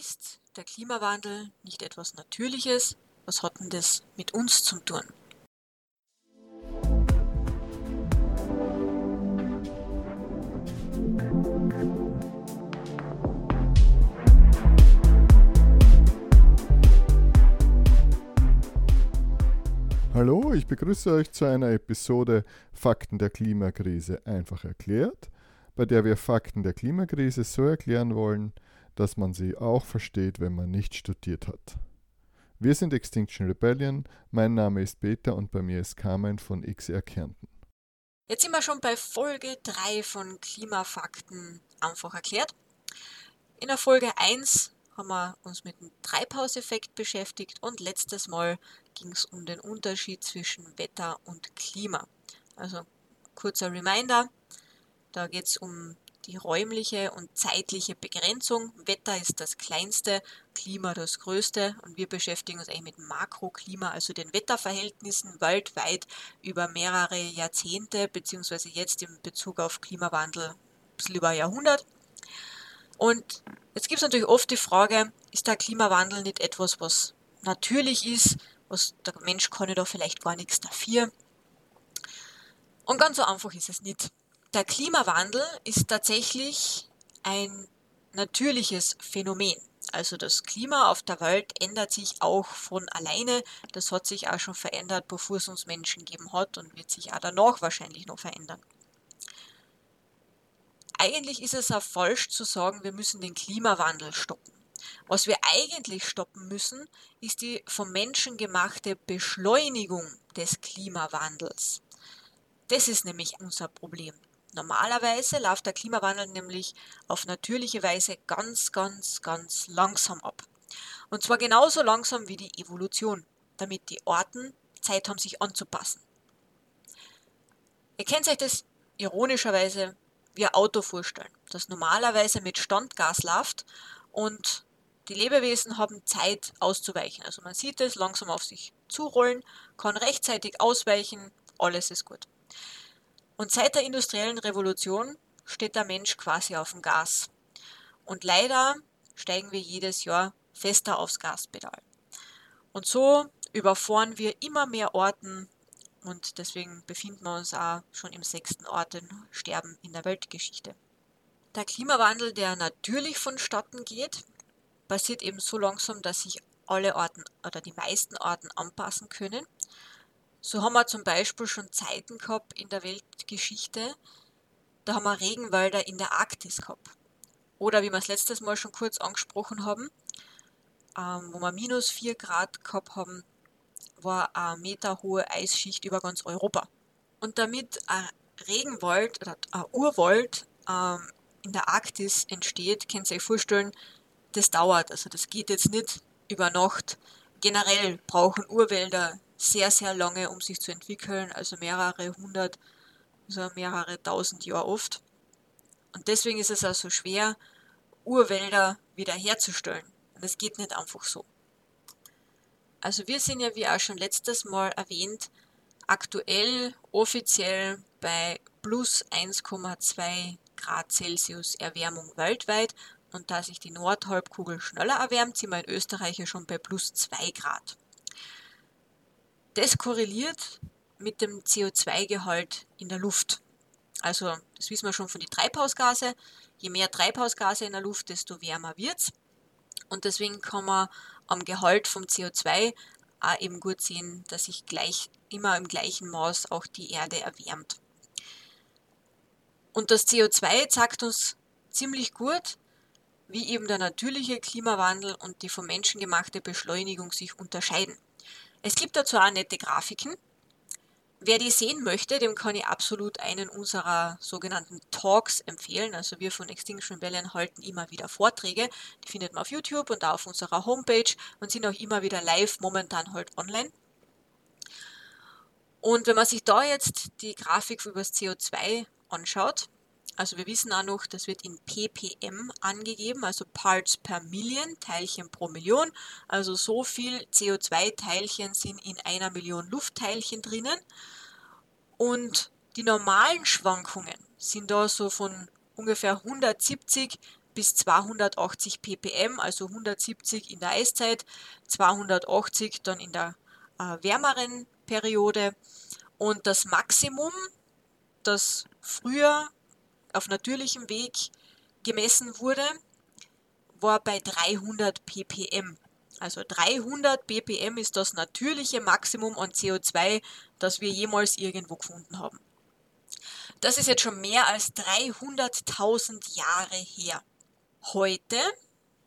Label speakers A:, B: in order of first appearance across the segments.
A: Ist der Klimawandel nicht etwas Natürliches? Was hat denn das mit uns zu tun?
B: Hallo, ich begrüße euch zu einer Episode Fakten der Klimakrise einfach erklärt, bei der wir Fakten der Klimakrise so erklären wollen, dass man sie auch versteht, wenn man nicht studiert hat. Wir sind Extinction Rebellion, mein Name ist Peter und bei mir ist Carmen von XR Kärnten.
A: Jetzt sind wir schon bei Folge 3 von Klimafakten einfach erklärt. In der Folge 1 haben wir uns mit dem Treibhauseffekt beschäftigt und letztes Mal ging es um den Unterschied zwischen Wetter und Klima. Also kurzer Reminder, da geht es um die räumliche und zeitliche Begrenzung. Wetter ist das kleinste, Klima das größte und wir beschäftigen uns eigentlich mit Makroklima, also den Wetterverhältnissen weltweit über mehrere Jahrzehnte, beziehungsweise jetzt in Bezug auf Klimawandel ein bisschen über Jahrhundert. Und jetzt gibt es natürlich oft die Frage, ist der Klimawandel nicht etwas, was natürlich ist, was der Mensch kann ja da vielleicht gar nichts dafür. Und ganz so einfach ist es nicht. Der Klimawandel ist tatsächlich ein natürliches Phänomen. Also das Klima auf der Welt ändert sich auch von alleine. Das hat sich auch schon verändert, bevor es uns Menschen gegeben hat und wird sich auch danach wahrscheinlich noch verändern. Eigentlich ist es auch falsch zu sagen, wir müssen den Klimawandel stoppen. Was wir eigentlich stoppen müssen, ist die vom Menschen gemachte Beschleunigung des Klimawandels. Das ist nämlich unser Problem. Normalerweise läuft der Klimawandel nämlich auf natürliche Weise ganz, ganz, ganz langsam ab. Und zwar genauso langsam wie die Evolution, damit die Arten Zeit haben, sich anzupassen. Ihr kennt euch das ironischerweise wie ein Auto vorstellen, das normalerweise mit Standgas läuft und die Lebewesen haben Zeit auszuweichen. Also man sieht es langsam auf sich zurollen, kann rechtzeitig ausweichen, alles ist gut. Und seit der industriellen Revolution steht der Mensch quasi auf dem Gas. Und leider steigen wir jedes Jahr fester aufs Gaspedal. Und so überfahren wir immer mehr Orten und deswegen befinden wir uns auch schon im sechsten Ortensterben in der Weltgeschichte. Der Klimawandel, der natürlich vonstatten geht, passiert eben so langsam, dass sich alle Orten oder die meisten Orten anpassen können so haben wir zum Beispiel schon Zeiten gehabt in der Weltgeschichte, da haben wir Regenwälder in der Arktis gehabt. Oder wie wir es letztes Mal schon kurz angesprochen haben, ähm, wo wir minus 4 Grad gehabt haben, war eine meterhohe Eisschicht über ganz Europa. Und damit ein Regenwald oder ein Urwald ähm, in der Arktis entsteht, könnt ihr euch vorstellen, das dauert. Also das geht jetzt nicht über Nacht. Generell brauchen Urwälder sehr, sehr lange, um sich zu entwickeln, also mehrere hundert, also mehrere tausend Jahre oft. Und deswegen ist es auch so schwer, Urwälder wiederherzustellen. Und es geht nicht einfach so. Also wir sind ja, wie auch schon letztes Mal erwähnt, aktuell offiziell bei plus 1,2 Grad Celsius Erwärmung weltweit. Und da sich die Nordhalbkugel schneller erwärmt, sind wir in Österreich ja schon bei plus 2 Grad. Das korreliert mit dem CO2-Gehalt in der Luft. Also, das wissen wir schon von den Treibhausgase. Je mehr Treibhausgase in der Luft, desto wärmer wird's. Und deswegen kann man am Gehalt vom CO2 auch eben gut sehen, dass sich gleich, immer im gleichen Maß auch die Erde erwärmt. Und das CO2 zeigt uns ziemlich gut, wie eben der natürliche Klimawandel und die vom Menschen gemachte Beschleunigung sich unterscheiden. Es gibt dazu auch nette Grafiken. Wer die sehen möchte, dem kann ich absolut einen unserer sogenannten Talks empfehlen. Also wir von Extinction Rebellion halten immer wieder Vorträge. Die findet man auf YouTube und auch auf unserer Homepage und sind auch immer wieder live, momentan halt online. Und wenn man sich da jetzt die Grafik über das CO2 anschaut, also wir wissen auch noch, das wird in ppm angegeben, also Parts per Million, Teilchen pro Million. Also so viel CO2-Teilchen sind in einer Million Luftteilchen drinnen. Und die normalen Schwankungen sind da so von ungefähr 170 bis 280 ppm, also 170 in der Eiszeit, 280 dann in der äh, wärmeren Periode. Und das Maximum, das früher auf natürlichem Weg gemessen wurde, war bei 300 ppm. Also 300 ppm ist das natürliche Maximum an CO2, das wir jemals irgendwo gefunden haben. Das ist jetzt schon mehr als 300.000 Jahre her. Heute,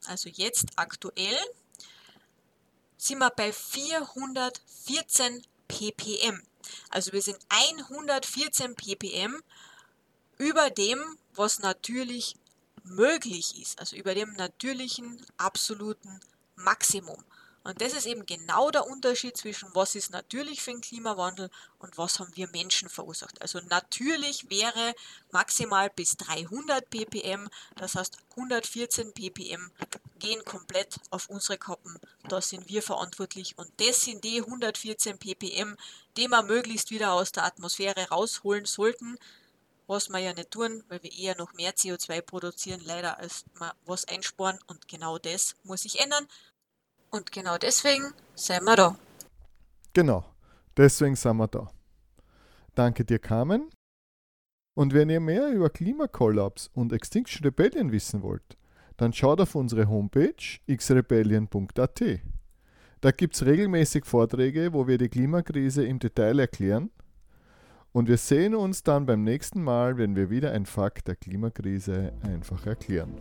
A: also jetzt aktuell, sind wir bei 414 ppm. Also wir sind 114 ppm über dem, was natürlich möglich ist, also über dem natürlichen absoluten Maximum. Und das ist eben genau der Unterschied zwischen was ist natürlich für den Klimawandel und was haben wir Menschen verursacht. Also natürlich wäre maximal bis 300 ppm, das heißt 114 ppm gehen komplett auf unsere Kappen. Da sind wir verantwortlich und das sind die 114 ppm, die wir möglichst wieder aus der Atmosphäre rausholen sollten, was wir ja nicht tun, weil wir eher noch mehr CO2 produzieren, leider als wir was einsparen und genau das muss sich ändern. Und genau deswegen sind wir da.
B: Genau, deswegen sind wir da. Danke dir, Carmen. Und wenn ihr mehr über Klimakollaps und Extinction Rebellion wissen wollt, dann schaut auf unsere Homepage xrebellion.at. Da gibt es regelmäßig Vorträge, wo wir die Klimakrise im Detail erklären. Und wir sehen uns dann beim nächsten Mal, wenn wir wieder ein Fakt der Klimakrise einfach erklären.